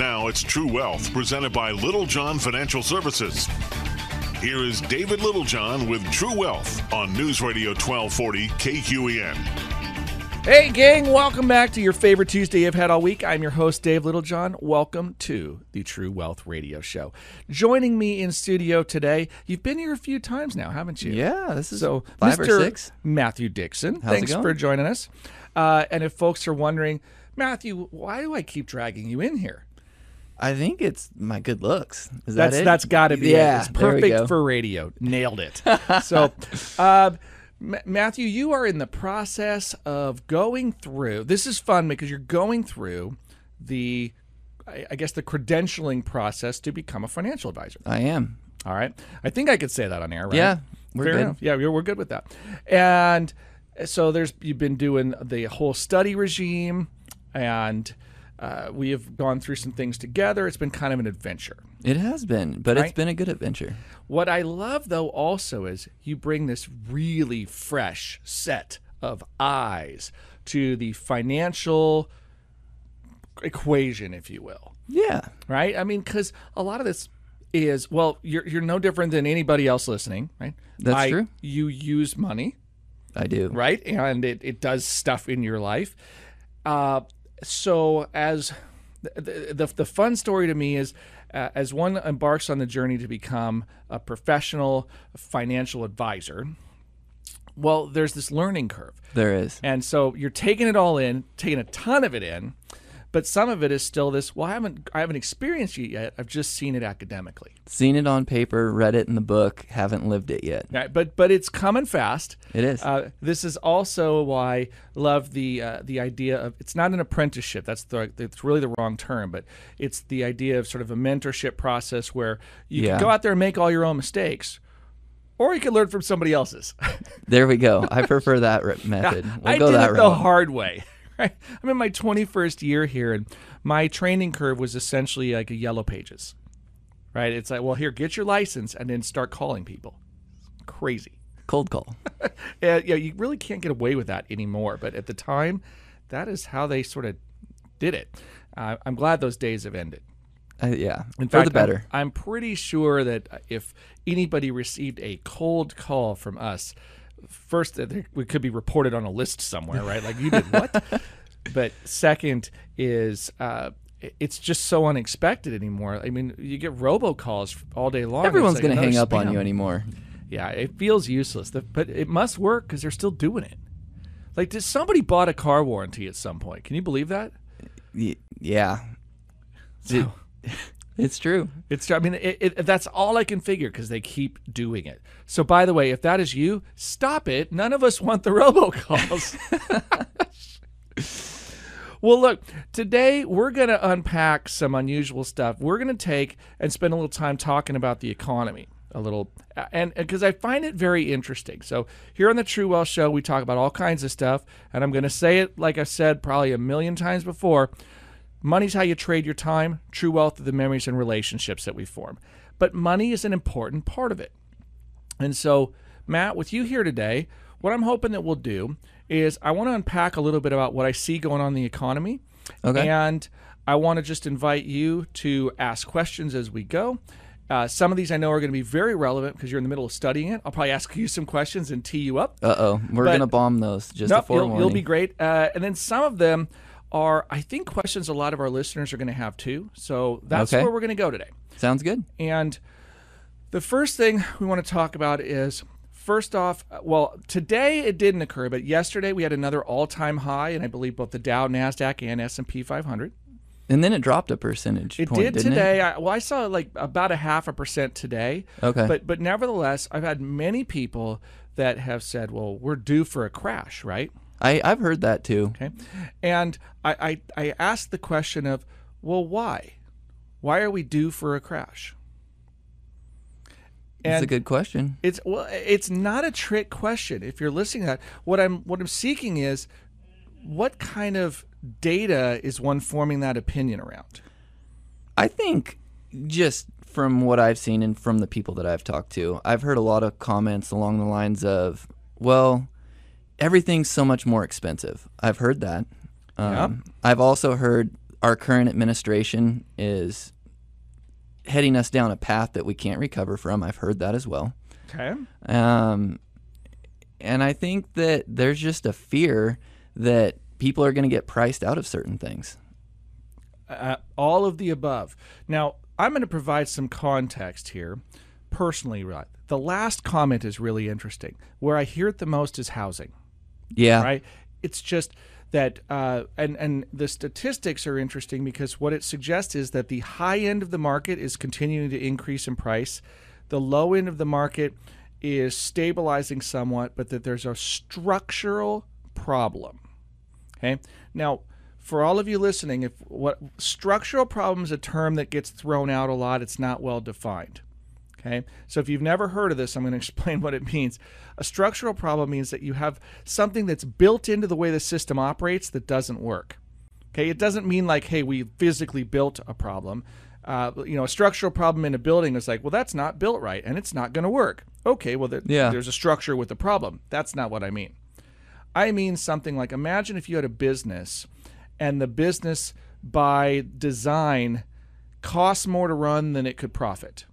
Now it's True Wealth, presented by Littlejohn Financial Services. Here is David Littlejohn with True Wealth on News Radio 1240 KQEN. Hey, gang, welcome back to your favorite Tuesday you've had all week. I'm your host, Dave Littlejohn. Welcome to the True Wealth Radio Show. Joining me in studio today, you've been here a few times now, haven't you? Yeah, this is So, five Mr. or six. Matthew Dixon, How's it thanks going? for joining us. Uh, and if folks are wondering, Matthew, why do I keep dragging you in here? I think it's my good looks. Is That's that it? that's got to be yeah, it. It's there we go. perfect for radio. Nailed it. so, uh, M- Matthew, you are in the process of going through. This is fun because you're going through the, I I guess, the credentialing process to become a financial advisor. I am. All right. I think I could say that on air, right? Yeah, we're Fair good. enough. Yeah, we're, we're good with that. And so there's you've been doing the whole study regime, and uh, we have gone through some things together. It's been kind of an adventure. It has been, but Right. it's been a good adventure. What I love though also is you bring this really fresh set of eyes to the financial equation, if you will. Yeah. Right? I mean, because a lot of this is well, you're you're no different than anybody else listening, right? That's I- true. You use money, I do. right? And it, it does stuff in your life. Uh, so as the, the the fun story to me is uh, as one embarks on the journey to become a professional financial advisor. Well, there's this learning curve. There is. And so you're taking it all in, taking a ton of it in, but some of it is still this, well, I haven't I haven't experienced it yet. I've just seen it academically. Seen it on paper, read it in the book, haven't lived it yet. Right? But but it's coming fast. It is. Uh, this is also why I love the uh, the idea of it's not an apprenticeship. That's the it's really the wrong term, but it's the idea of sort of a mentorship process where you Yeah. can go out there and make all your own mistakes, or you can learn from somebody else's. There we go. I prefer that method. We'll I go did that it the route. hard way. Right? I'm in my 21st year here, and my training curve was essentially like a yellow pages. Right? It's like, well, here, get your license, and then start calling people. Crazy. Cold call. Yeah, yeah, you really can't get away with that anymore. But at the time, that is how they sort of did it. Uh, I'm glad those days have ended. Uh, yeah. In For fact, the better. I'm, I'm pretty sure that if anybody received a cold call from us, first that we could be reported on a list somewhere, right? Like you did what? but second is uh, it's just so unexpected anymore. I mean, you get robocalls all day long. Everyone's like going to hang up on you anymore. Yeah, it feels useless, but it must work because they're still doing it. Like, did somebody bought a car warranty at some point? Can you believe that? Yeah. So, It's true. it's. True. I mean, it, it, that's all I can figure because they keep doing it. So, by the way, if that is you, stop it. None of us want the robocalls. well, look, today we're going to unpack some unusual stuff. We're going to take and spend a little time talking about the economy a little and because I find it very interesting. So here on the True Wealth Show, we talk about all kinds of stuff, and I'm going to say it like I said probably a million times before. Money's how you trade your time. True wealth are the memories and relationships that we form. But money is an important part of it. And so, Matt, with you here today, what I'm hoping that we'll do is I want to unpack a little bit about what I see going on in the economy. Okay. And I want to just invite you to ask questions as we go. Uh, some of these I know are going to be very relevant because you're in the middle of studying it. I'll probably ask you some questions and tee you up. Uh oh. We're going to bomb those. Just nope, you'll, you'll, be great. Uh, and then some of them are, I think, questions a lot of our listeners are going to have too. So that's Okay. where we're going to go today. Sounds good. And the first thing we want to talk about is first off, well, today it didn't occur, but yesterday we had another all-time high, and I believe both the Dow, Nasdaq, and S and P 500. And then it dropped a percentage It point, did today. I, well, I saw like about a half a percent today. Okay. But but nevertheless, I've had many people that have said, "Well, we're due for a crash, right?" I, I've heard that too. Okay. And I, I, I asked the question of, well, why? Why are we due for a crash? That's a good question. it's well, it's not a trick question. If you're listening to that, what I'm what I'm seeking is what kind of data is one forming that opinion around? I think just from what I've seen and from the people that I've talked to, I've heard a lot of comments along the lines of, well, everything's so much more expensive. I've heard that. Um, I've also heard our current administration is heading us down a path that we can't recover from. I've heard that as well. Okay. Um, and I think that there's just a fear that people are going to get priced out of certain things. Uh, all of the above. Now, I'm going to provide some context here. Personally, right. The last comment is really interesting. Where I hear it the most is housing. Yeah. Right. It's just that, uh, and and the statistics are interesting because what it suggests is that the high end of the market is continuing to increase in price, the low end of the market is stabilizing somewhat, but that there's a structural problem. Okay. Now, for all of you listening, if what structural problem is a term that gets thrown out a lot, it's not well defined. Okay. So if you've never heard of this, I'm going to explain what it means. A structural problem means that you have something that's built into the way the system operates that doesn't work. Okay. It doesn't mean like, hey, we physically built a problem. Uh, you know, a structural problem in a building is like, well, that's not built right and it's not going to work. Okay, well, there, Yeah. there's a structure with a problem. That's not what I mean. I mean something like imagine if you had a business and the business by design costs more to run than it could profit.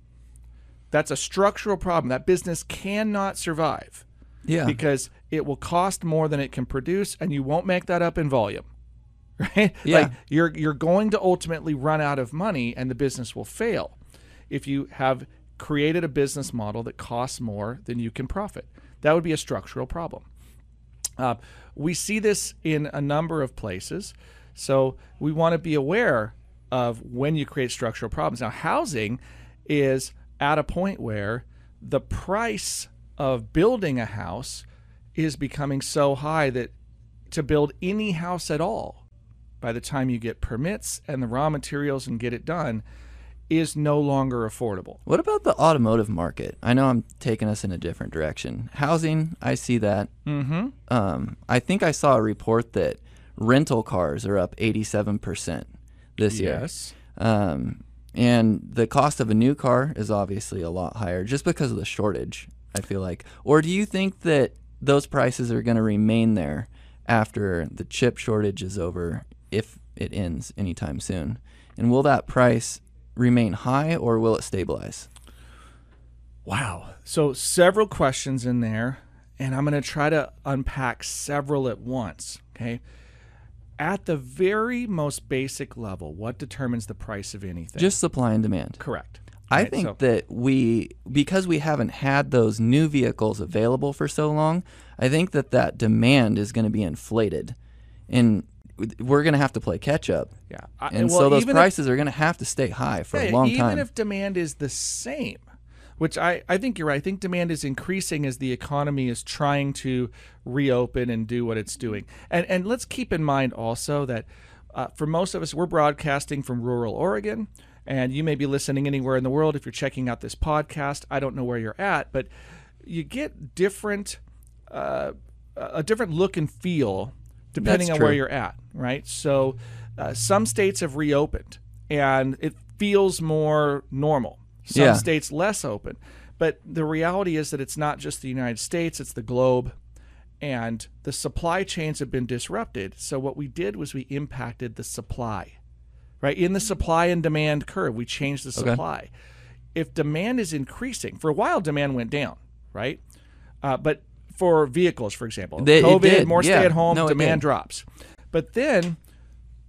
That's a structural problem. That business cannot survive Yeah. because it will cost more than it can produce and you won't make that up in volume. Right? Yeah. Like you're you're going to ultimately run out of money and the business will fail if you have created a business model that costs more than you can profit. That would be a structural problem. Uh, we see this in a number of places. So we want to be aware of when you create structural problems. Now, housing is at a point where the price of building a house is becoming so high that to build any house at all, by the time you get permits and the raw materials and get it done, is no longer affordable. What about the automotive market? I know I'm taking us in a different direction. Housing, I see that. Mm-hmm. Um, I think I saw a report that rental cars are up 87% this year. Yes. Um, and the cost of a new car is obviously a lot higher just because of the shortage, I feel like. Or do you think that those prices are going to remain there after the chip shortage is over, if it ends anytime soon? And will that price remain high or will it stabilize? Wow. So several questions in there, and I'm going to try to unpack several at once. Okay. At the very most basic level, what determines the price of anything? Just supply and demand. correct. I Right, think so- that we, because we haven't had those new vehicles available for so long, I think that that demand is going to be inflated, and we're going to have to play catch up. Yeah. I- And well, so those even if- prices are going to have to stay high for Yeah, a long even time. Even if demand is the same, which I, I think you're right. I think demand is increasing as the economy is trying to reopen and do what it's doing. And and let's keep in mind also that uh, for most of us, we're broadcasting from rural Oregon, and you may be listening anywhere in the world if you're checking out this podcast. I don't know where you're at, but you get different uh, a different look and feel depending on where you're at, right? So uh, some states have reopened and it feels more normal. Some Yeah. states less open. But the reality is that it's not just the United States, it's the globe. And the supply chains have been disrupted. So what we did was we impacted the supply. Right? In the supply and demand curve, we changed the Okay. supply. If demand is increasing, for a while demand went down, right? Uh, but for vehicles, for example, They- COVID, more yeah. stay at home, No, demand drops. But then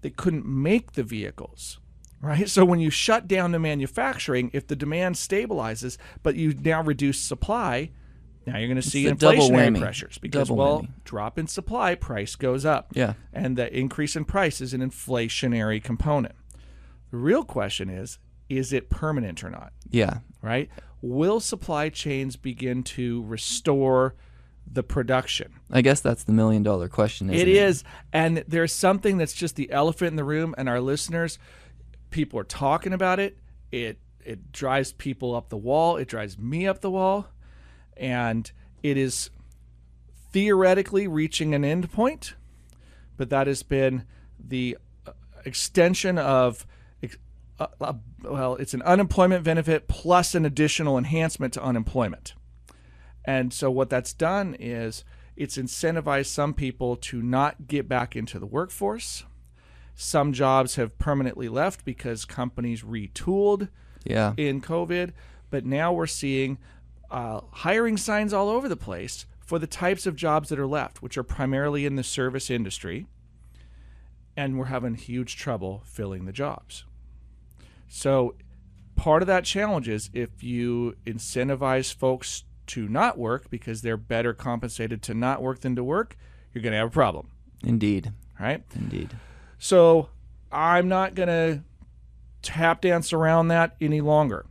they couldn't make the vehicles, right? So when you shut down the manufacturing, if the demand stabilizes, but you now reduce supply, now you're going to see inflationary pressures because, Double well, whammy. drop in supply, price goes up. Yeah. And the increase in price is an inflationary component. The real question is is it permanent or not? yeah, right? Will supply chains begin to restore the production? I guess that's the million dollar question. It is, and there's something that's just the elephant in the room, and our listeners, people are talking about it. It it drives people up the wall. It drives me up the wall, and it is theoretically reaching an end point, but that has been the uh, extension of. Uh, uh, well, it's an unemployment benefit plus an additional enhancement to unemployment. And so what that's done is it's incentivized some people to not get back into the workforce. Some jobs have permanently left because companies retooled Yeah. in COVID, but now we're seeing uh, hiring signs all over the place for the types of jobs that are left, which are primarily in the service industry, and we're having huge trouble filling the jobs. So, part of that challenge is if you incentivize folks to not work because they're better compensated to not work than to work, you're going to have a problem, Indeed. right? Indeed. So I'm not gonna tap dance around that any longer.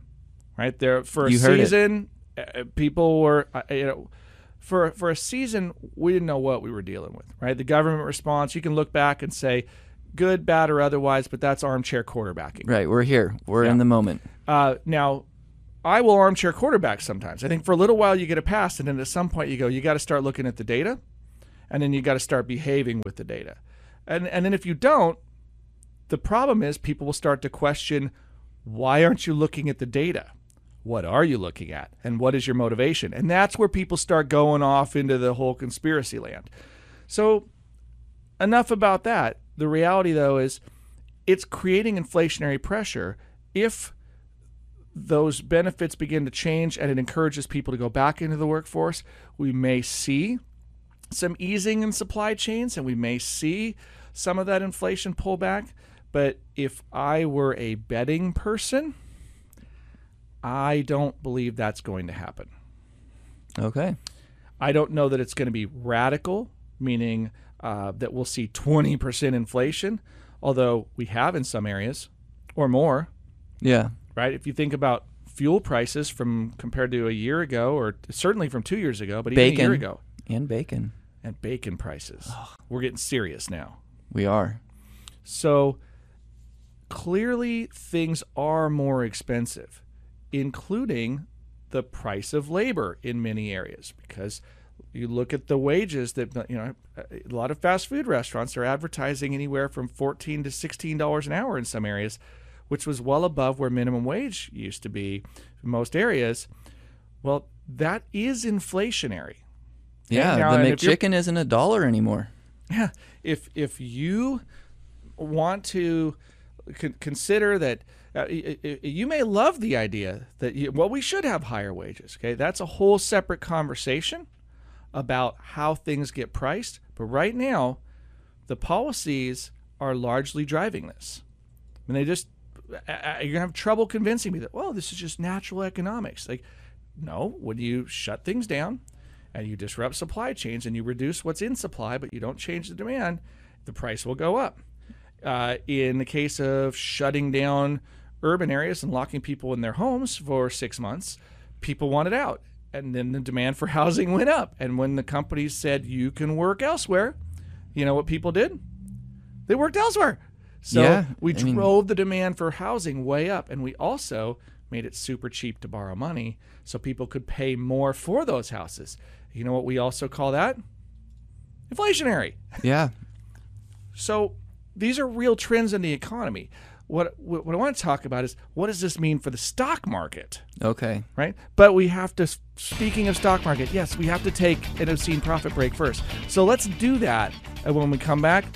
Right there for a You heard season, uh, people were uh, you know for for a season we didn't know what we were dealing with. Right, the government response. You can look back and say, good, bad, or otherwise, but that's armchair quarterbacking. Right. We're here. We're Yeah. in the moment. Uh, now, I will armchair quarterback sometimes. I think for a little while you get a pass, and then at some point you go, you got to start looking at the data, and then you got to start behaving with the data, and and then if you don't, the problem is people will start to question, why aren't you looking at the data? What are you looking at, and what is your motivation? And that's where people start going off into the whole conspiracy land. So, enough about that. The reality, though, is it's creating inflationary pressure if those benefits begin to change and it encourages people to go back into the workforce, we may see some easing in supply chains and we may see some of that inflation pullback. But if I were a betting person, I don't believe that's going to happen. Okay. I don't know that it's going to be radical, meaning uh, that we'll see 20% inflation, although we have in some areas or more Yeah. right? If you think about fuel prices from compared to a year ago, or certainly from two years ago, but even a year ago, And bacon. and bacon prices, we're getting serious now. We are. So clearly, things are more expensive, including the price of labor in many areas, because you look at the wages that you know a lot of fast food restaurants are advertising anywhere from 14 to 16 dollars an hour in some areas which was well above where minimum wage used to be in most areas well that is inflationary Yeah. now, uh, the and McChicken isn't a dollar anymore. Yeah, if if you want to consider that, uh, you may love the idea that you, well, we should have higher wages. Okay, that's a whole separate conversation about how things get priced. But right now, the policies are largely driving this, and they just I- I- you're gonna have trouble convincing me that well, this is just natural economics. Like, no, when you shut things down and you disrupt supply chains and you reduce what's in supply, but you don't change the demand, the price will go up. Uh, in the case of shutting down urban areas and locking people in their homes for six months, people wanted out. And then the demand for housing went up. And when the companies said you can work elsewhere, you know what people did? They worked elsewhere. So Yeah, we I mean- drove the demand for housing way up. And we also made it super cheap to borrow money so people could pay more for those houses. You know what we also call that? Inflationary. Yeah. So these are real trends in the economy. What what I want to talk about is what does this mean for the stock market, Okay. right? But we have to. Speaking of stock market, yes, we have to take an obscene profit break first. So let's do that. And when we come back,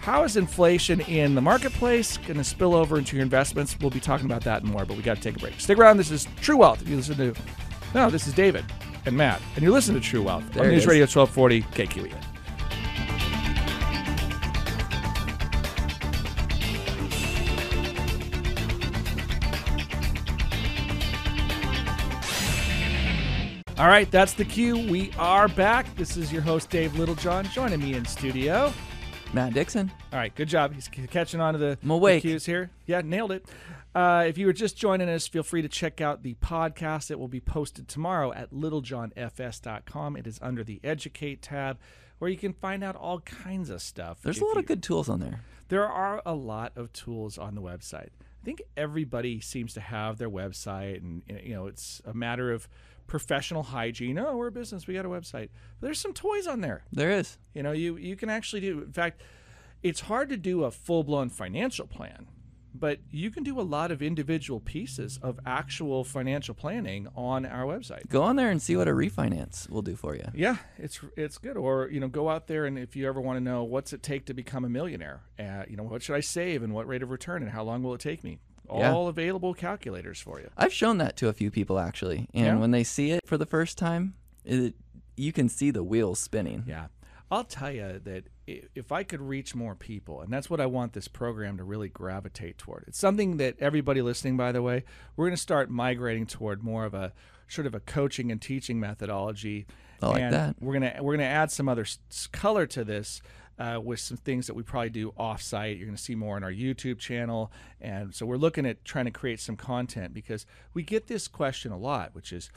how is inflation in the marketplace going to spill over into your investments? We'll be talking about that and more. But we got to take a break. Stick around. This is True Wealth. If you listen to, no, this is David and Matt, and you listen to True Wealth There on News is. Radio 1240 KQEN. All right, that's the cue. We are back. This is your host, Dave Littlejohn, joining me in studio. Matt Dixon. All right, good job. He's catching on to the, I'm the cues here. Yeah, nailed it. Uh, if you were just joining us, feel free to check out the podcast. It will be posted tomorrow at littlejohnfs.com. It is under the Educate tab, where you can find out all kinds of stuff. There's a lot you- of good tools on there. there are a lot of tools on the website. I think everybody seems to have their website, and you know, it's a matter of professional hygiene. Oh, we're a business, we got a website. There's some toys on there. There is. You know, you you can actually do. In fact, it's hard to do a full blown financial plan but you can do a lot of individual pieces of actual financial planning on our website. Go on there and see what a refinance will do for you. Yeah, it's it's good. Or you know, go out there and if you ever want to know what's it take to become a millionaire, uh, you know, what should I save and what rate of return and how long will it take me? All Yeah. available calculators for you. I've shown that to a few people actually, and Yeah? when they see it for the first time, it, you can see the wheels spinning. Yeah. I'll tell you that if I could reach more people, and that's what I want this program to really gravitate toward. It's something that everybody listening, by the way, we're going to start migrating toward more of a sort of a coaching and teaching methodology. I like and that. We're gonna we're gonna add some other color to this. Uh, with some things that we probably do off-site, you're going to see more on our YouTube channel, and so we're looking at trying to create some content because we get this question a lot, which is,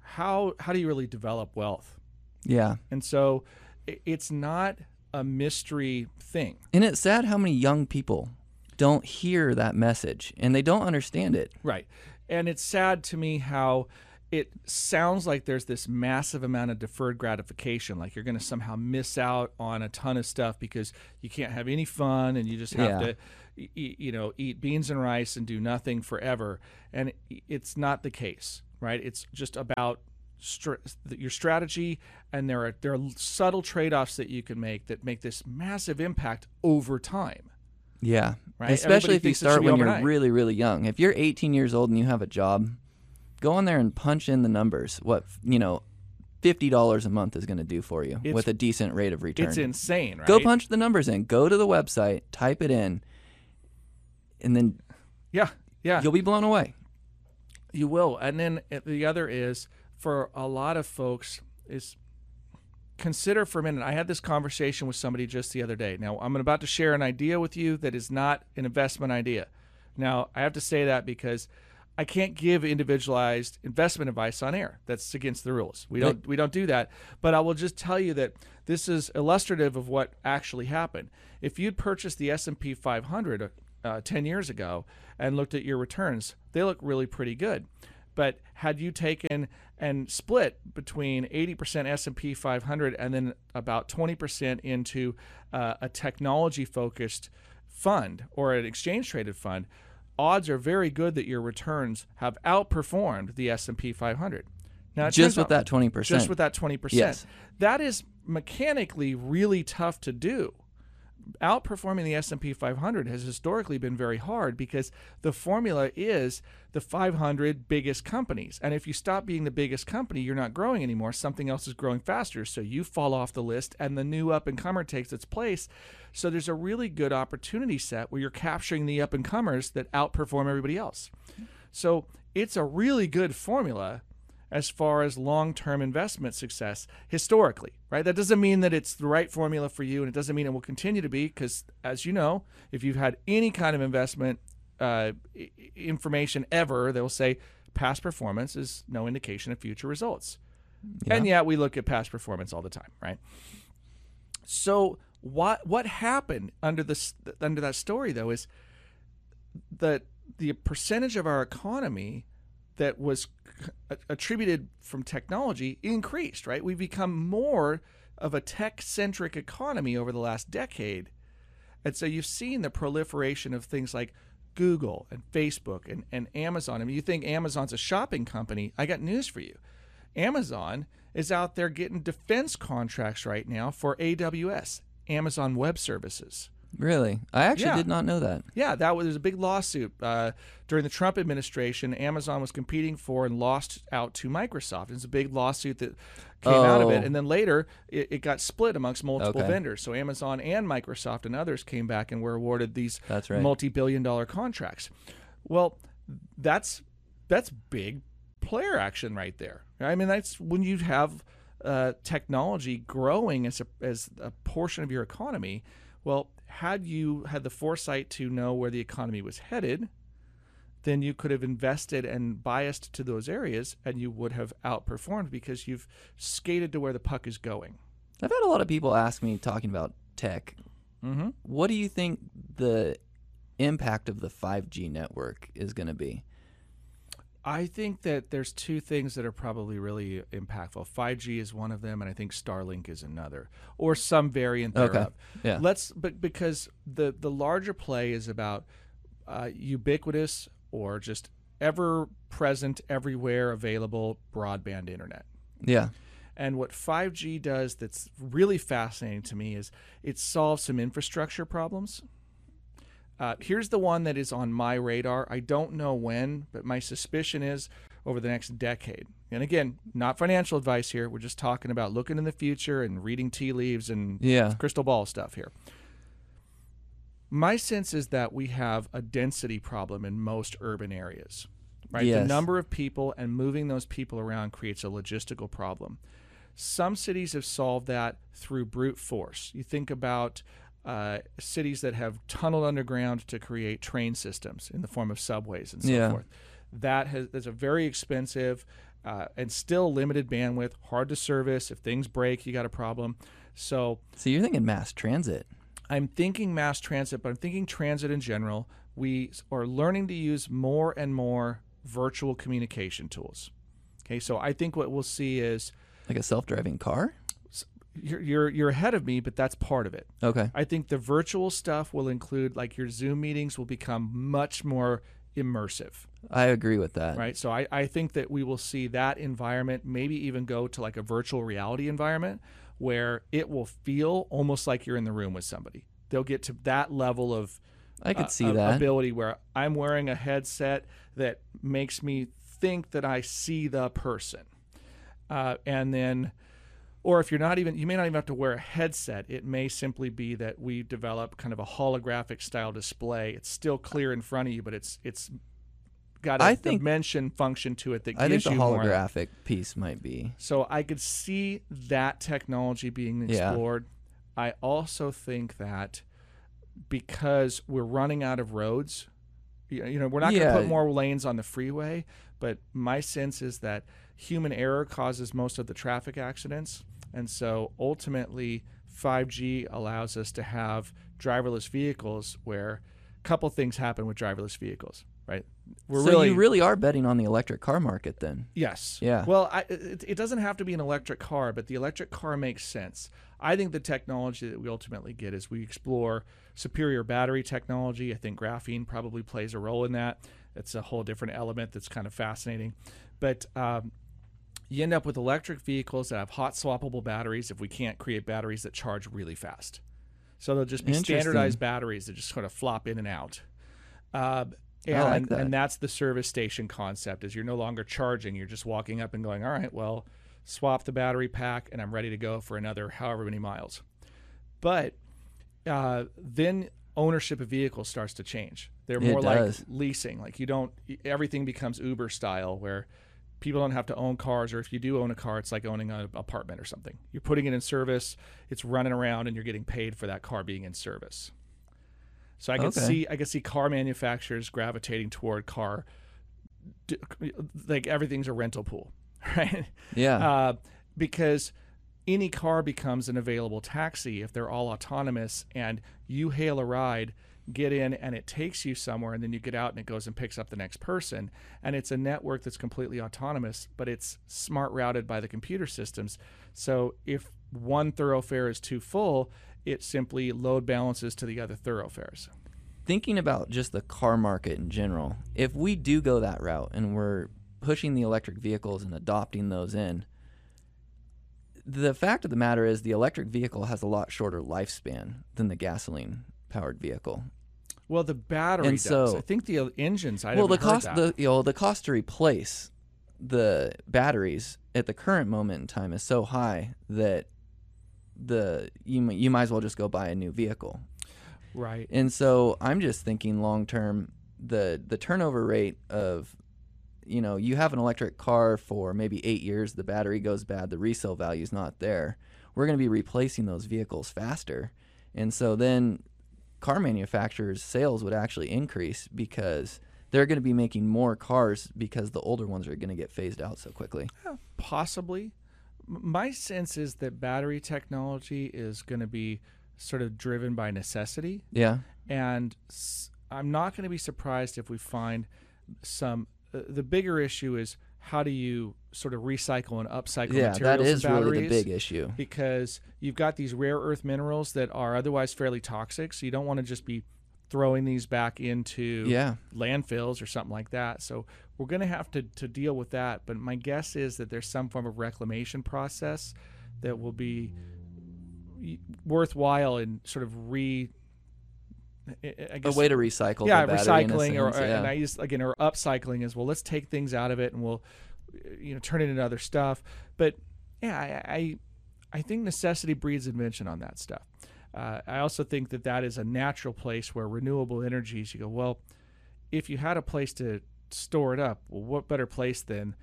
how how do you really develop wealth? Yeah, And so it's not a mystery thing. and it's sad how many young people don't hear that message and they don't understand it. Right. And it's sad to me how it sounds like there's this massive amount of deferred gratification. Like you're going to somehow miss out on a ton of stuff because you can't have any fun and you just have Yeah. to, y- you know, eat beans and rice and do nothing forever. And it's not the case, right? It's just about str- your strategy, and there are there are subtle trade-offs that you can make that make this massive impact over time. Yeah, Right? especially Everybody if you thinks it should start when you're really, really young. If you're 18 years old and you have a job, go on there and punch in the numbers. What you know, fifty dollars a month is going to do for you It's- with a decent rate of return. It's insane, right? Go punch the numbers in. Go to the website, type it in, and then Yeah, yeah. you'll be blown away. You will. And then uh, the other is for a lot of folks is consider for a minute. I had this conversation with somebody just the other day. Now, I'm about to share an idea with you that is not an investment idea. Now, I have to say that because I can't give individualized investment advice on air. That's against the rules. We don't we don't do that. But I will just tell you that this is illustrative of what actually happened. If you'd purchased the S&P 500 uh, 10 years ago and looked at your returns, they look really pretty good. But had you taken and split between 80% S&P 500 and then about 20% into uh, a technology-focused fund or an exchange-traded fund, odds are very good that your returns have outperformed the S&P 500. Now, Just with out- that 20%. Just with that 20%. Yes. That is mechanically really tough to do outperforming the S&P 500 has historically been very hard because the formula is the 500 biggest companies. And if you stop being the biggest company, you're not growing anymore. Something else is growing faster, so you fall off the list and the new up and comer takes its place. So there's a really good opportunity set where you're capturing the up and comers that outperform everybody else. So it's a really good formula as far as long-term investment success historically, right? That doesn't mean that it's the right formula for you, and it doesn't mean it will continue to be because, as you know, if you've had any kind of investment uh, information ever, they'll say past performance is no indication of future results. And yet we look at past performance all the time, right? So what what happened under this under that story though is that the percentage of our economy that was attributed from technology increased, right? We've become more of a tech centric economy over the last decade. And so you've seen the proliferation of things like Google and Facebook and, and Amazon. I mean, you think Amazon's a shopping company. I got news for you. Amazon is out there getting defense contracts right now for AWS, Amazon Web Services. Really? I actually Yeah. did not know that. Yeah, that was was a big lawsuit uh, during the Trump administration. Amazon was competing for and lost out to Microsoft. It's a big lawsuit that came out of it, Oh. and then later it, it got split amongst multiple Okay. vendors. So Amazon and Microsoft and others came back and were awarded these right. multi-billion-dollar contracts. Well, that's that's big player action right there. I mean, that's when you have uh, technology growing as a, as a portion of your economy. Well, had you had the foresight to know where the economy was headed, then you could have invested and biased to those areas, and you would have outperformed because you've skated to where the puck is going. I've had a lot of people ask me talking about tech. Mm-hmm. What do you think the impact of the 5G network is going to be? I think that there's two things that are probably really impactful. 5G is one of them, and I think Starlink is another, or some variant thereof. Okay. Yeah. Let's, but because the the larger play is about uh, ubiquitous or just ever present, everywhere available broadband internet. Yeah. And what 5G does that's really fascinating to me is it solves some infrastructure problems. Uh, here's the one that is on my radar. I don't know when, but my suspicion is over the next decade. And again, not financial advice here. We're just talking about looking in the future and reading tea leaves and Yeah. crystal ball stuff here. My sense is that we have a density problem in most urban areas. Right? The number of people and moving those people around creates a logistical problem. Some cities have solved that through brute force. You think about uh, cities that have tunneled underground to create train systems in the form of subways and so Yeah. forth. That has that's a very expensive uh, and still limited bandwidth, hard to service. If things break, you got a problem. So So you're thinking mass transit. I'm thinking mass transit, but I'm thinking transit in general. We are learning to use more and more virtual communication tools. Okay, so I think what we'll see is Like a self-driving car? You're you're, you're ahead of me, but that's part of it. Okay. I think the virtual stuff will include like your Zoom meetings will become much more immersive, I agree with that. right? So I, I think that we will see that environment maybe even go to like a virtual reality environment where it will feel almost like you're in the room with somebody. They'll get to that level of I could uh, see that. ability where I'm wearing a headset that makes me think that I see the person. Uh, and then, or if you're not even, you may not even have to wear a headset. It may simply be that we develop kind of a holographic style display. It's still clear in front of you, but it's it's got a I think- dimension function to it that I think gives the you more. holographic piece might be. So I could see that technology being Yeah. explored. I also think that because we're running out of roads, you you know, we're not going to put more lanes on the freeway, but my sense is that human error causes most of the traffic accidents. And so ultimately, 5G allows us to have driverless vehicles where a couple things happen with driverless vehicles, right? We're so you really are betting on the electric car market then? Yes. Yeah. Well, I, it, it doesn't have to be an electric car, but the electric car makes sense. I think the technology that we ultimately get is we explore superior battery technology. I think graphene probably plays a role in that. It's a whole different element that's kind of fascinating. But um, you end up with electric vehicles that have hot swappable batteries if we can't create batteries that charge really fast. So they'll just be standardized batteries that just sort of flop in and out. Uh, and, I like that. and that's the service station concept is you're no longer charging you're just walking up and going all right well swap the battery pack and i'm ready to go for another however many miles but uh, then ownership of vehicles starts to change they're more like leasing like you don't everything becomes uber style where people don't have to own cars or if you do own a car it's like owning an apartment or something you're putting it in service it's running around and you're getting paid for that car being in service so I can Okay. see I can see car manufacturers gravitating toward car, like everything's a rental pool, right? Yeah. Uh, because any car becomes an available taxi if they're all autonomous and you hail a ride, get in, and it takes you somewhere, and then you get out and it goes and picks up the next person. And it's a network that's completely autonomous, but it's smart routed by the computer systems. So if one thoroughfare is too full, it simply load balances to the other thoroughfares. thinking about just the car market in general, if we do go that route and we're pushing the electric vehicles and adopting those in, the fact of the matter is the electric vehicle has a lot shorter lifespan than the gasoline powered vehicle. Well, the battery And does. so- I think the engines. I well, the cost the you know the cost to replace the batteries at the current moment in time is so high that the you you might as well just go buy a new vehicle. right. And so I'm just thinking long term the the turnover rate of you know, you have an electric car for maybe 8 years, the battery goes bad, the resale value is not there. We're going to be replacing those vehicles faster. And so then car manufacturers sales would actually increase because they're going to be making more cars because the older ones are going to get phased out so quickly. Possibly. My sense is that battery technology is going to be sort of driven by necessity. Yeah. And I'm not going to be surprised if we find some. Uh, the bigger issue is how do you sort of recycle and upcycle Yeah, materials that is and batteries? really the big issue. because you've got these rare earth minerals that are otherwise fairly toxic. So you don't want to just be throwing these back into Yeah. landfills or something like that. So we're going to have to to deal with that. But my guess is that there's some form of reclamation process that will be worthwhile in sort of re. I- I A guess way to recycle. yeah, the battery in a recycling or yeah. and I use again or upcycling as well. Let's take things out of it and we'll you know turn it into other stuff. But yeah, I I, I think necessity breeds invention on that stuff. Uh, I also think that that is a natural place where renewable energies. You go well, if you had a place to store it up, well, what better place than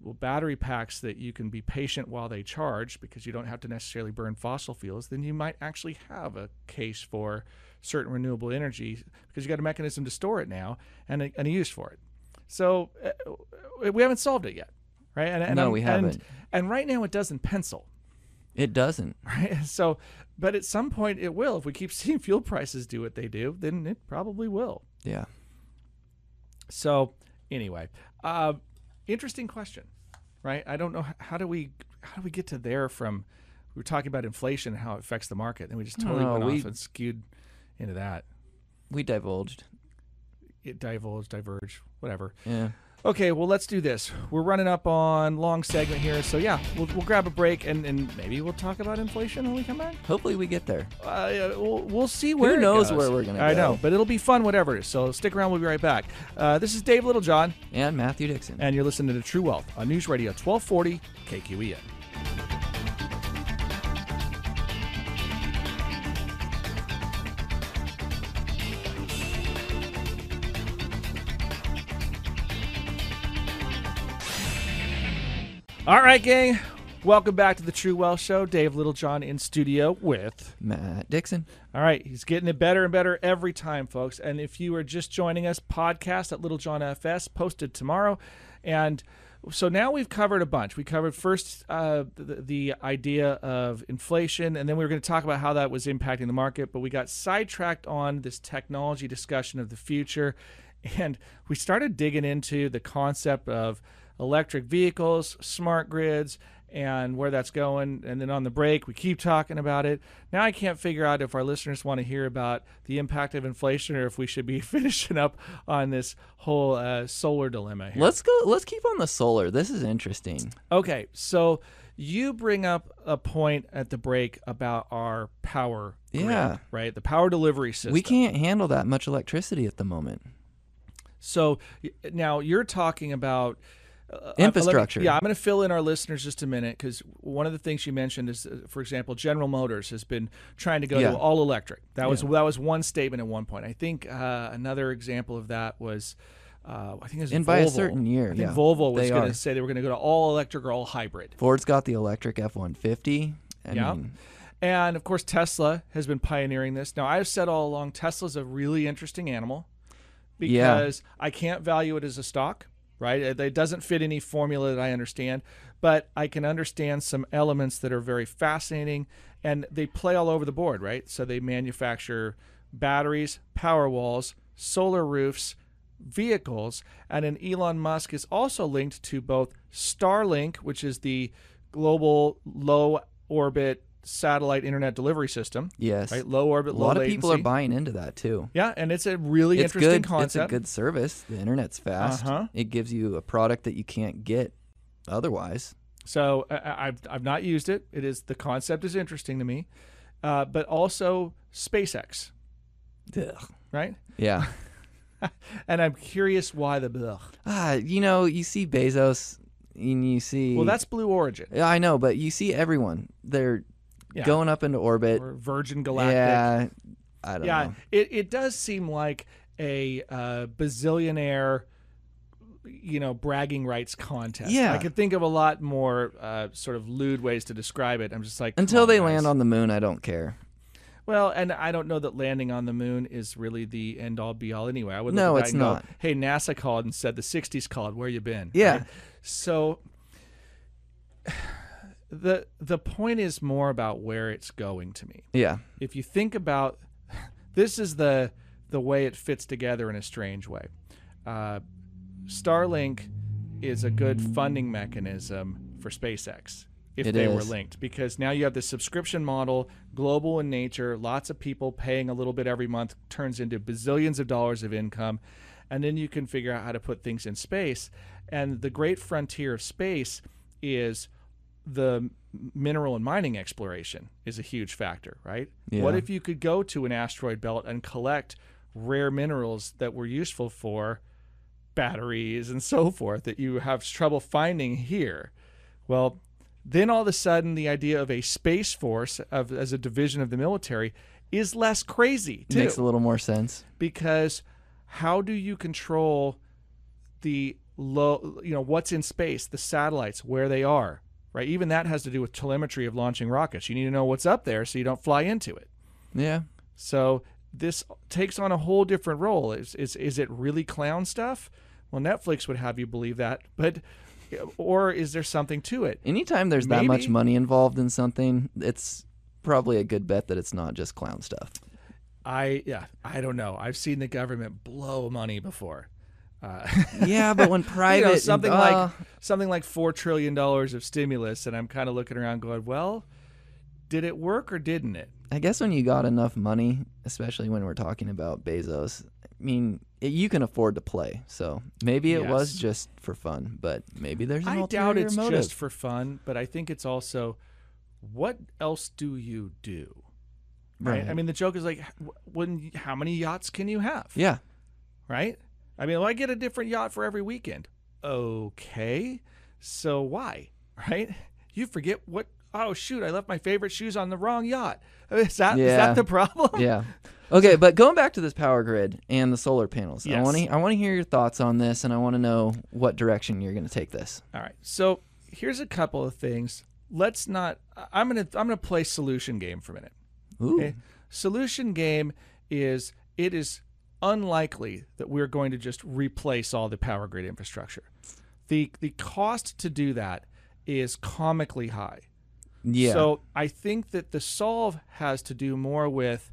well battery packs that you can be patient while they charge because you don't have to necessarily burn fossil fuels. Then you might actually have a case for certain renewable energy because you got a mechanism to store it now and a, and a use for it. So uh, we haven't solved it yet, right? And, and No, I'm- we haven't. And right now it doesn't pencil, It doesn't. right? So, but at some point it will. If we keep seeing fuel prices do what they do, then it probably will. Yeah. So anyway, uh, interesting question, right? I don't know how do we how do we get to there from we were talking about inflation and how it affects the market, and we just totally No, went we- off and skewed into that. We divulged. It divulged, diverge, whatever. Yeah. Okay, well let's do this. We're running up on long segment here, so yeah, we'll, we'll grab a break and, and maybe we'll talk about inflation when we come back. Hopefully we get there. Uh, yeah, we'll, we'll see where it knows where we're gonna I go. know, but it'll be fun, whatever. So stick around. We'll be right back. Uh, this is Dave Littlejohn. And Matthew Dixon. and you're listening to True Wealth on News Radio 1240 KQEN. All right, gang. Welcome back to the True Wealth Show. Dave Littlejohn in studio with Matt Dixon. all right, he's getting it better and better every time, folks. And if you are just joining us, podcast at Littlejohn FS posted tomorrow, and so now we've covered a bunch. We covered first uh, the, the idea of inflation, and then we were going to talk about how that was impacting the market. But we got sidetracked on this technology discussion of the future, and we started digging into the concept of electric vehicles, smart grids, and where that's going. And then on the break, we keep talking about it. Now I can't figure out if our listeners want to hear about the impact of inflation or if we should be finishing up on this whole uh, solar dilemma here. Let's go let's keep on the solar. This is interesting. Okay, so you bring up a point at the break about our power grid, Yeah. right? The power delivery system. We can't handle that much electricity at the moment. So now you're talking about uh, me- Infrastructure. yeah, I'm going to fill in our listeners just a minute because one of the things you mentioned is, uh, for example, General Motors has been trying to go Yeah. to all electric. That was that was one statement at one point. I think uh, another example of that was. Uh, I think it was And by a certain year, I think yeah, Volvo was going to say they were going to go to all electric or all hybrid. Ford's got the electric F one fifty. Yeah. mean And of course, Tesla has been pioneering this. Now, I've said all along, Tesla's a really interesting animal Yeah. because I can't value it as a stock, right? It doesn't fit any formula that I understand, but I can understand some elements that are very fascinating and they play all over the board, right? So they manufacture batteries, power walls, solar roofs, vehicles, and then Elon Musk is also linked to both Starlink, which is the global low orbit satellite internet delivery system, yes. right? Low orbit, a low lot of latency. people are buying into that too. Yeah, and it's a really It's interesting good. concept. It's a good service. The internet's fast. Uh-huh. It gives you a product that you can't get otherwise. So I, I- I've I've not used it. It is the concept is interesting to me, uh, but also SpaceX, Ugh. right? Yeah. And I'm curious why the ugh. ah, you know, you see Bezos and you see Well, that's Blue Origin Yeah, I know, but you see everyone. They're Yeah. going up into orbit. or Virgin Galactic. Yeah. I don't yeah, know. it, it does seem like a uh, bazillionaire, you know, bragging rights contest. Yeah. I could think of a lot more uh, sort of lewd ways to describe it. I'm just like Until on, they guys. land on the moon, I don't care. Well, and I don't know that landing on the moon is really the end all be all anyway. I would No, it's and go, not. Hey, NASA called and said the '60s called. Where you been? Yeah. Right? So the the point is more about where it's going to me. Yeah. If you think about this, is the the way it fits together in a strange way. Uh, Starlink is a good funding mechanism for SpaceX. if It they were linked because now you have the subscription model, global in nature, lots of people paying a little bit every month turns into bazillions of dollars of income. And then you can figure out how to put things in space. And the great frontier of space is the mineral and mining exploration is a huge factor, right? What if you could go to an asteroid belt and collect rare minerals that were useful for batteries and so forth that you have trouble finding here? Well, then all of a sudden the idea of a space force of, as a division of the military is less crazy too Makes a little more sense. because how do you control the low you know what's in space the satellites where they are right? Even that has to do with telemetry of launching rockets. You need to know what's up there so you don't fly into it. Yeah. so this takes on a whole different role. Is is, is it really clown stuff? Well netflix would have you believe that but or is there something to it? Anytime there's that much money involved in something, it's probably a good bet that it's not just clown stuff. i yeah i don't know. I've seen the government blow money before uh, Yeah, but when private you know, something uh, like something like four trillion dollars of stimulus, and I'm kind of looking around, going, "Well, did it work or didn't it?" I guess when you got enough money, especially when we're talking about Bezos, I mean, it, you can afford to play. So maybe it was just for fun, but maybe there's an I doubt it's motive. just for fun, but I think it's also, what else do you do? Right. I mean, the joke is like, when how many yachts can you have? yeah, Right. I mean, well, I get a different yacht for every weekend. Okay. So why? Right. You forget what. Oh shoot! I left my favorite shoes on the wrong yacht. Is that is Yeah. that the problem? yeah. Okay, but going back to this power grid and the solar panels, I want to I want to hear your thoughts on this, and I want to know what direction you're going to take this. All right. So here's a couple of things. Let's not. I'm gonna. I'm gonna play solution game for a minute. Ooh, Okay. Solution game is it is unlikely that we're going to just replace all the power grid infrastructure. The the cost to do that is comically high. yeah, So I think that the solve has to do more with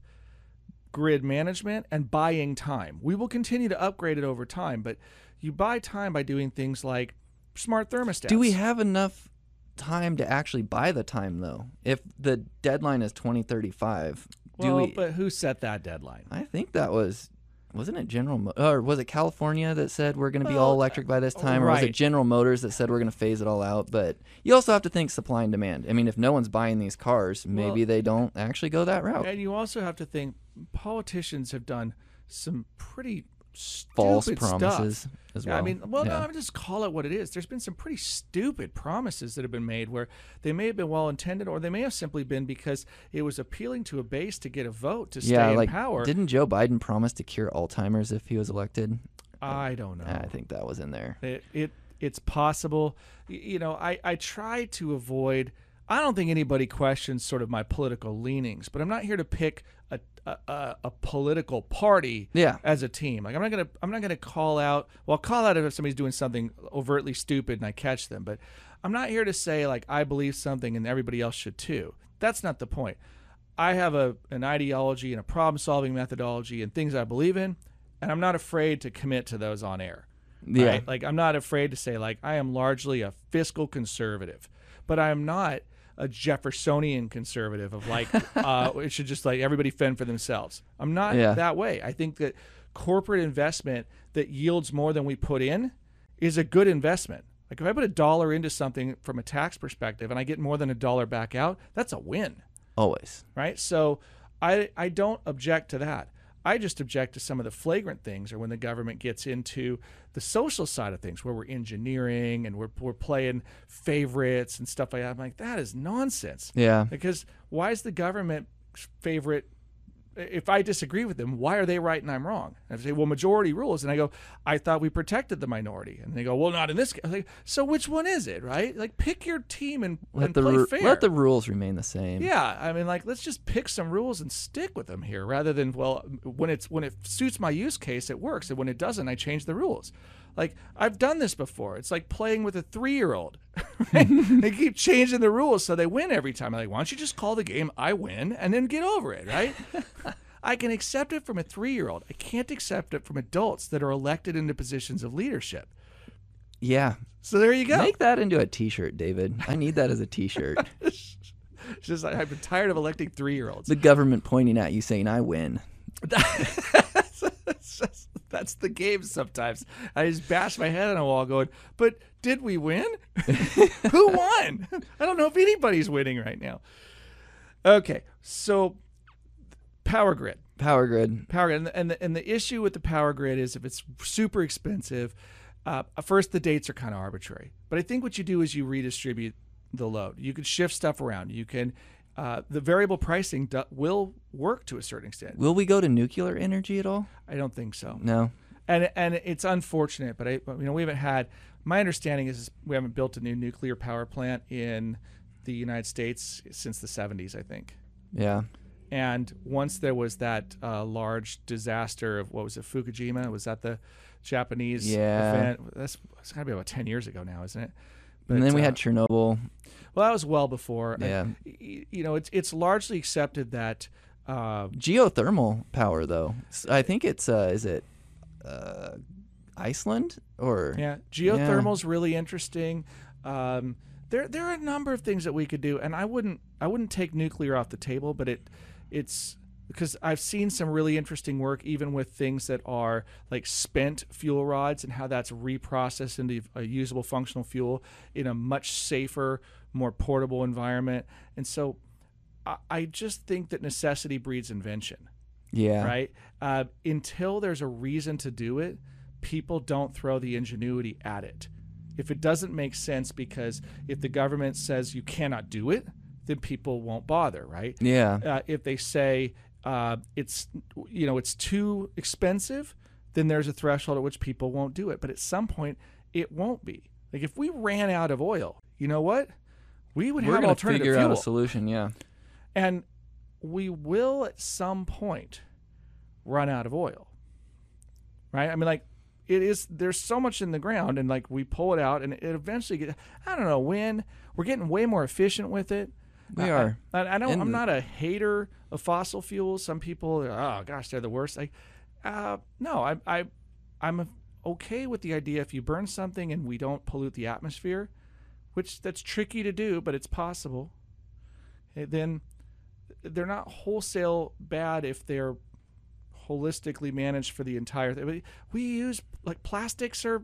grid management and buying time. We will continue to upgrade it over time, but you buy time by doing things like smart thermostats. do we have enough time to actually buy the time though? If the deadline is 2035, do well, we? but who set that deadline? I think that was. Wasn't it General Mo- or was it California that said we're going to be Well, all electric by this uh, time, or was it. General Motors that said we're going to phase it all out? But you also have to think supply and demand. I mean, if no one's buying these cars, maybe Well- they don't actually go that route. And you also have to think politicians have done some pretty False stuff. promises as Yeah, well. I mean, well, Yeah. no, I'm just call it what it is. There's been some pretty stupid promises that have been made where they may have been well intended, or they may have simply been because it was appealing to a base to get a vote to stay yeah, in like power. didn't Joe Biden promise to cure Alzheimer's if he was elected? I don't know. I think that was in there. It, it it's possible. You know, I I try to avoid. I don't think anybody questions sort of my political leanings, but I'm not here to pick a a, political party Yeah. as a team. Like I'm not gonna I'm not gonna call out. Well, I'll call out if somebody's doing something overtly stupid and I catch them, but I'm not here to say like I believe something and everybody else should too. That's not the point. I have a an ideology and a problem solving methodology and things I believe in, and I'm not afraid to commit to those on air. Yeah. Right? Like I'm not afraid to say like I am largely a fiscal conservative, but I am not a Jeffersonian conservative of like uh, it should just like everybody fend for themselves. I'm not Yeah. that way. I think that corporate investment that yields more than we put in is a good investment. Like if I put a dollar into something from a tax perspective and I get more than a dollar back out, that's a win Always. right? So I I don't object to that. I just object to some of the flagrant things, or when the government gets into the social side of things, where we're engineering and we're we're playing favorites and stuff like that. I'm like, that is nonsense. Yeah. Because why is the government favorite? If I disagree with them, why are they right and I'm wrong? And I say, well, majority rules, and I go, I thought we protected the minority, and they go, well, not in this case. Like, so which one is it, right? Like, pick your team and, Let and the play ru- fair. let the rules remain the same. Yeah, I mean, like, let's just pick some rules and stick with them here, rather than well, when it's when it suits my use case, it works, and when it doesn't, I change the rules. Like I've done this before. It's like playing with a three-year-old. Right? they keep changing the rules so they win every time. I'm like, why don't you just call the game? I win, and then get over it, right? I can accept it from a three-year-old. I can't accept it from adults that are elected into positions of leadership. Yeah. So there you go. Make that into a T-shirt, David. I need that as a T-shirt. It's just like, I've been tired of electing three year olds. the government pointing at you saying, "I win." that's, just, that's the game sometimes. I just bash my head on a wall going, but did we win? Who won? I don't know if anybody's winning right now. Okay, so power grid. Power grid. Power grid. And the, and the, and the issue with the power grid is if it's super expensive, uh, first, the dates are kind of arbitrary. But I think what you do is you redistribute the load. You can shift stuff around. You can. Uh, the variable pricing do, will work to a certain extent. Will we go to nuclear energy at all? I don't think so. No. And and it's unfortunate, but I you know we haven't had. My understanding is we haven't built a new nuclear power plant in the United States since the 70s, I think. Yeah. And once there was that uh, large disaster of what was it, Fukushima? Was that the Japanese Yeah. event? That's it's got to be about 10 years ago now, isn't it? And then we uh, had Chernobyl. well, that was well before. Yeah. you know, it's it's largely accepted that. Uh, Geothermal power, though. I think it's uh, is it uh, Iceland or Yeah, geothermal's really interesting. Um, there there are a number of things that we could do, and I wouldn't I wouldn't take nuclear off the table, but it it's because I've seen some really interesting work, even with things that are like spent fuel rods and how that's reprocessed into a usable functional fuel in a much safer, more portable environment. And so, I, I just think that necessity breeds invention yeah. right? Uh, until there's a reason to do it, people don't throw the ingenuity at it. If it doesn't make sense, because if the government says you cannot do it, then people won't bother, right? Yeah. Uh, if they say uh, it's you know it's too expensive, then there's a threshold at which people won't do it. But at some point, it won't be. Like if we ran out of oil, you know what? We would We're have alternative figure fuel. out a solution. Yeah. And we will at some point run out of oil. Right? I mean like it is there's so much in the ground and like we pull it out and it eventually get I don't know when we're getting way more efficient with it. We are. I, I don't And I'm the- not a hater of fossil fuels. Some people oh gosh, they're the worst. Like uh no, I I I'm okay with the idea if you burn something and we don't pollute the atmosphere, which that's tricky to do, but it's possible. eh, Then they're not wholesale bad if they're holistically managed for the entire thing. We, use like plastics are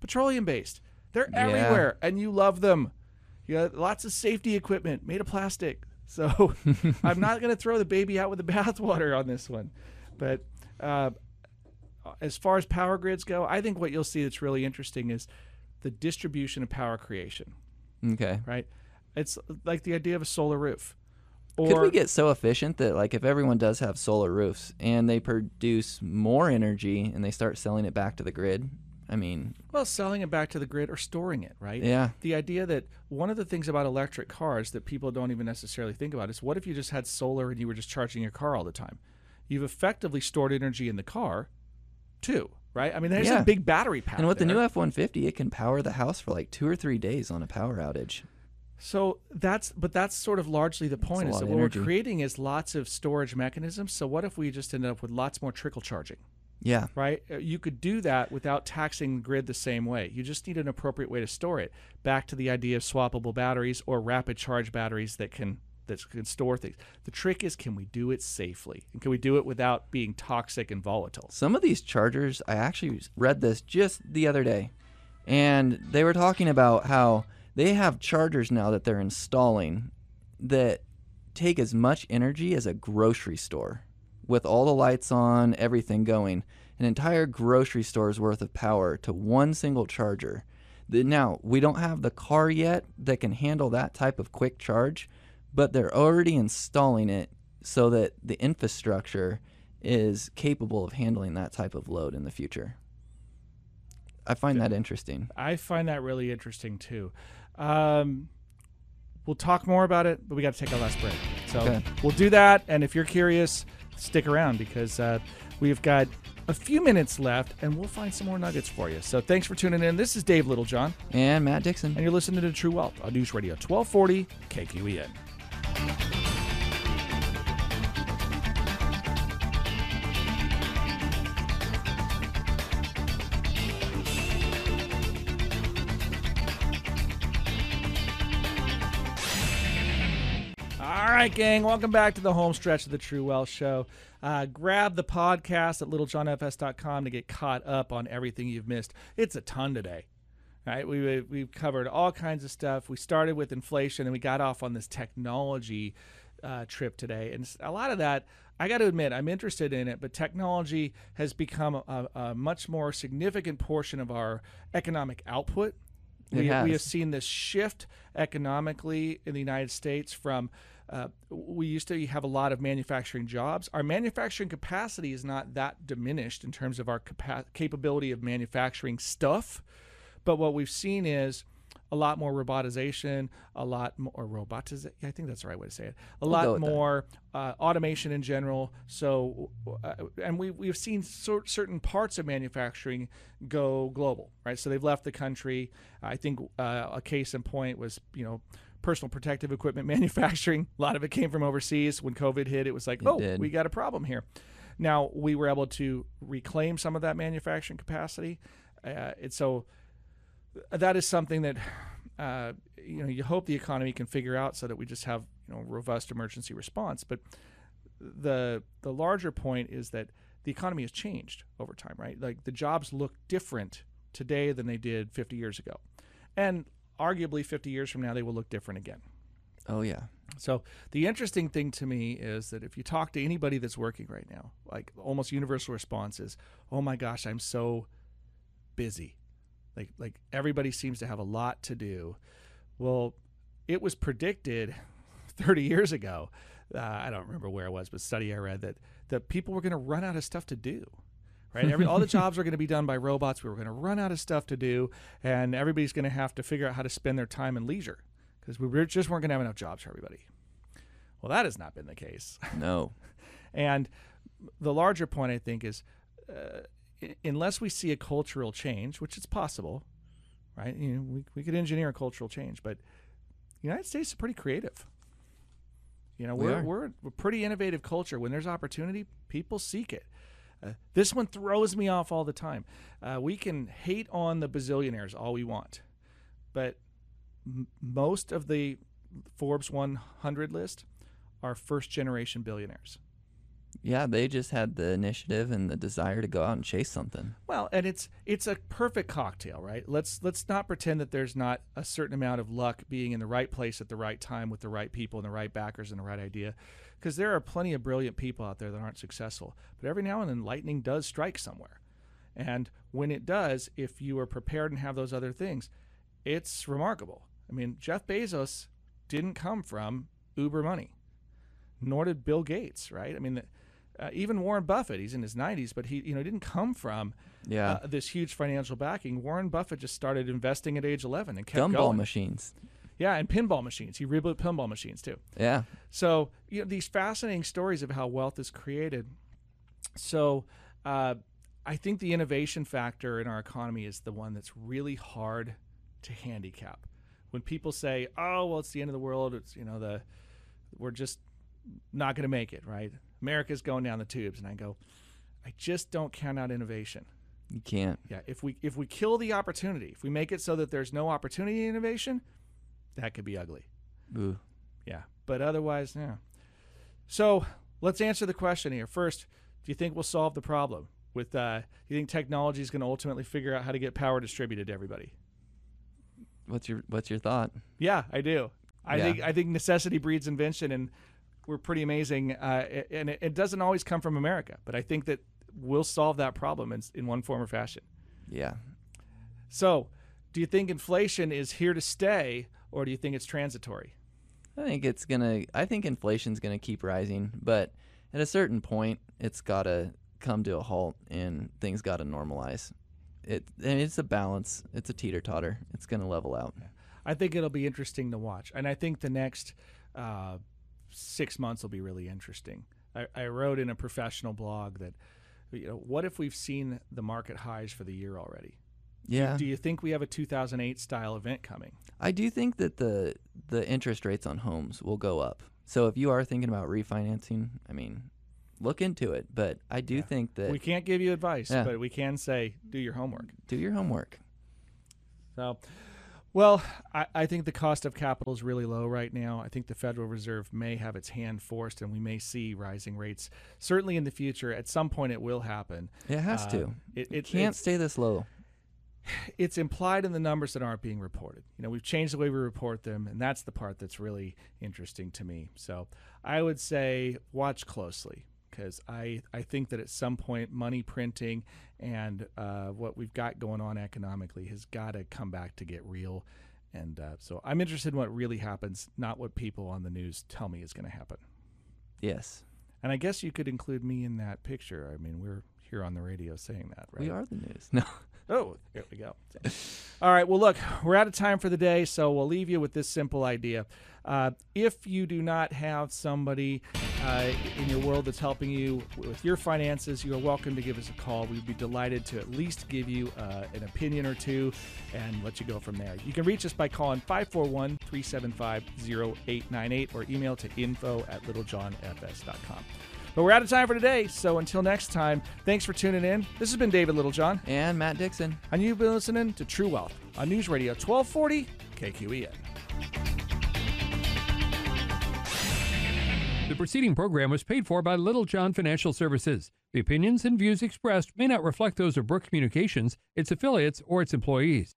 petroleum based. They're Yeah. everywhere, and you love them. You got lots of safety equipment made of plastic. So I'm not going to throw the baby out with the bathwater on this one. But uh, as far as power grids go, I think what you'll see that's really interesting is the distribution of power creation. Okay. Right? It's like the idea of a solar roof. Or Could we get so efficient that like if everyone does have solar roofs and they produce more energy and they start selling it back to the grid? I mean, Well, selling it back to the grid or storing it, right? Yeah. The idea that one of the things about electric cars that people don't even necessarily think about is what if you just had solar and you were just charging your car all the time? You've effectively stored energy in the car, too, right? I mean, there's Yeah. a big battery pack. and with the new. F one fifty, it can power the house for like two or three days on a power outage. So that's, but that's sort of largely the point is that what energy. we're creating is lots of storage mechanisms. So what if we just ended up with lots more trickle charging? Yeah. right? Uh, You could do that without taxing the grid the same way. You just need an appropriate way to store it. Back to the idea of swappable batteries or rapid charge batteries that can that can store things. The trick is can we do it safely? And can we do it without being toxic and volatile? Some of these chargers, I actually read this just the other day, and they were talking about how they have chargers now that they're installing that take as much energy as a grocery store with all the lights on, everything going. An entire grocery store's worth of power to one single charger. Now, we don't have the car yet that can handle that type of quick charge, but they're already installing it so that the infrastructure is capable of handling that type of load in the future. I find that interesting. I find that really interesting too. Um, we'll talk more about it, but we got to take our last break. So Okay. we'll do that. And if you're curious, stick around because uh, we've got a few minutes left and we'll find some more nuggets for you. So thanks for tuning in. This is Dave Littlejohn, And Matt Dixon. and you're listening to True Wealth on News Radio 1240 KQEN. Right, gang, welcome back to the home stretch of the True Wealth Show. Uh, grab the podcast at littlejohnfs.com to get caught up on everything you've missed. It's a ton today. Right, we we've covered all kinds of stuff. We started with inflation, and we got off on this technology uh, trip today. And a lot of that, I got to admit, I'm interested in it, but technology has become a, a much more significant portion of our economic output. We, we have seen this shift economically in the United States from uh, we used to have a lot of manufacturing jobs. Our manufacturing capacity is not that diminished in terms of our capa- capability of manufacturing stuff. But what we've seen is a lot more robotization, a lot more robotization. I think that's the right way to say it. A go lot more uh, automation in general. So, uh, and we we've seen cer- certain parts of manufacturing go global, right? So they've left the country. I think uh, a case in point was you know personal protective equipment manufacturing. A lot of it came from overseas. When COVID hit, it was like, oh, did. we got a problem here. Now we were able to reclaim some of that manufacturing capacity, uh, and so that is something that uh, you know you hope the economy can figure out so that we just have you know robust emergency response. But the the larger point is that the economy has changed over time, right? Like the jobs look different today than they did 50 years ago, and arguably 50 years from now they will look different again. Oh yeah. So the interesting thing to me is that if you talk to anybody that's working right now, like almost universal response is, "Oh my gosh, I'm so busy." Like like everybody seems to have a lot to do. Well, it was predicted 30 years ago. Uh, I don't remember where it was, but study I read that that people were going to run out of stuff to do. Right, Every, all the jobs are going to be done by robots. We were going to run out of stuff to do, and everybody's going to have to figure out how to spend their time and leisure because we were- just weren't going to have enough jobs for everybody. Well, that has not been the case. No. And the larger point, I think, is uh, i- unless we see a cultural change, which is possible, right? You know, we, we could engineer a cultural change, but the United States is pretty creative. You know, We we're, are. we're a pretty innovative culture. When there's opportunity, people seek it. Uh, this one throws me off all the time. Uh, we can hate on the bazillionaires all we want, but m- most of the Forbes 100 list are first generation billionaires. Yeah, they just had the initiative and the desire to go out and chase something. Well, and it's it's a perfect cocktail, right? Let's let's not pretend that there's not a certain amount of luck being in the right place at the right time with the right people and the right backers and the right idea, because there are plenty of brilliant people out there that aren't successful. But every now and then, lightning does strike somewhere, and when it does, if you are prepared and have those other things, it's remarkable. I mean, Jeff Bezos didn't come from Uber money nor did Bill Gates, right? I mean, uh, even Warren Buffett, he's in his 90s, but he, you know, didn't come from Yeah. uh, this huge financial backing. Warren Buffett just started investing at age 11 and kept Gumball going. machines. Yeah, and pinball machines. He rebuilt pinball machines too. Yeah. So you know these fascinating stories of how wealth is created. So uh, I think the innovation factor in our economy is the one that's really hard to handicap. When people say, "Oh, well, it's the end of the world," it's you know the we're just not going to make it, right? America's going down the tubes, and I go, I just don't count out innovation. You can't. Yeah, if we if we kill the opportunity, if we make it so that there's no opportunity in innovation, that could be ugly. Ooh. Yeah, but otherwise, yeah. So let's answer the question here. First, do you think we'll solve the problem with? Uh, do you think technology is going to ultimately figure out how to get power distributed to everybody? What's your What's your thought? Yeah, I do. I Yeah. think I think necessity breeds invention, and we're pretty amazing. Uh, and it, it doesn't always come from America, but I think that we'll solve that problem in, in one form or fashion. Yeah. So, do you think inflation is here to stay, or do you think it's transitory? I think it's gonna. I think inflation's gonna keep rising, but at a certain point, it's gotta come to a halt, and things gotta normalize. It and it's a balance. It's a teeter totter. It's gonna level out. I think it'll be interesting to watch, and I think the next uh, six months will be really interesting. I, I wrote in a professional blog that, you know, what if we've seen the market highs for the year already? Yeah. Do you think we have a 2008 style event coming? I do think that the the interest rates on homes will go up. So if you are thinking about refinancing, I mean, look into it. But I do think that We can't give you advice, Yeah. but we can say do your homework. do your homework. So, Well, I, I, think the cost of capital is really low right now. I think the Federal Reserve may have its hand forced, and we may see rising rates. Certainly in the future, at some point, it will happen. It has uh, to. It, it can't stay this low. It's implied in the numbers that aren't being reported. You know, we've changed the way we report them, and that's the part that's really interesting to me. So I would say watch closely because I, I think that at some point money printing and uh, what we've got going on economically has got to come back to get real. And uh, so I'm interested in what really happens, not what people on the news tell me is going to happen. Yes. And I guess you could include me in that picture. I mean, we're here on the radio saying that, right? We are the news. No. Oh, there we go. All right. Well, look, we're out of time for the day, so we'll leave you with this simple idea. Uh, if you do not have somebody uh, in your world that's helping you with your finances, you are welcome to give us a call. We'd be delighted to at least give you uh, an opinion or two and let you go from there. You can reach us by calling 541 375 0898 or email to info at littlejohnfs.com. But we're out of time for today. So until next time, thanks for tuning in. This has been David Littlejohn and Matt Dixon. And you've been listening to True Wealth on News Radio 1240 KQEN. The preceding program was paid for by Littlejohn Financial Services. The opinions and views expressed may not reflect those of Brooke Communications, its affiliates, or its employees.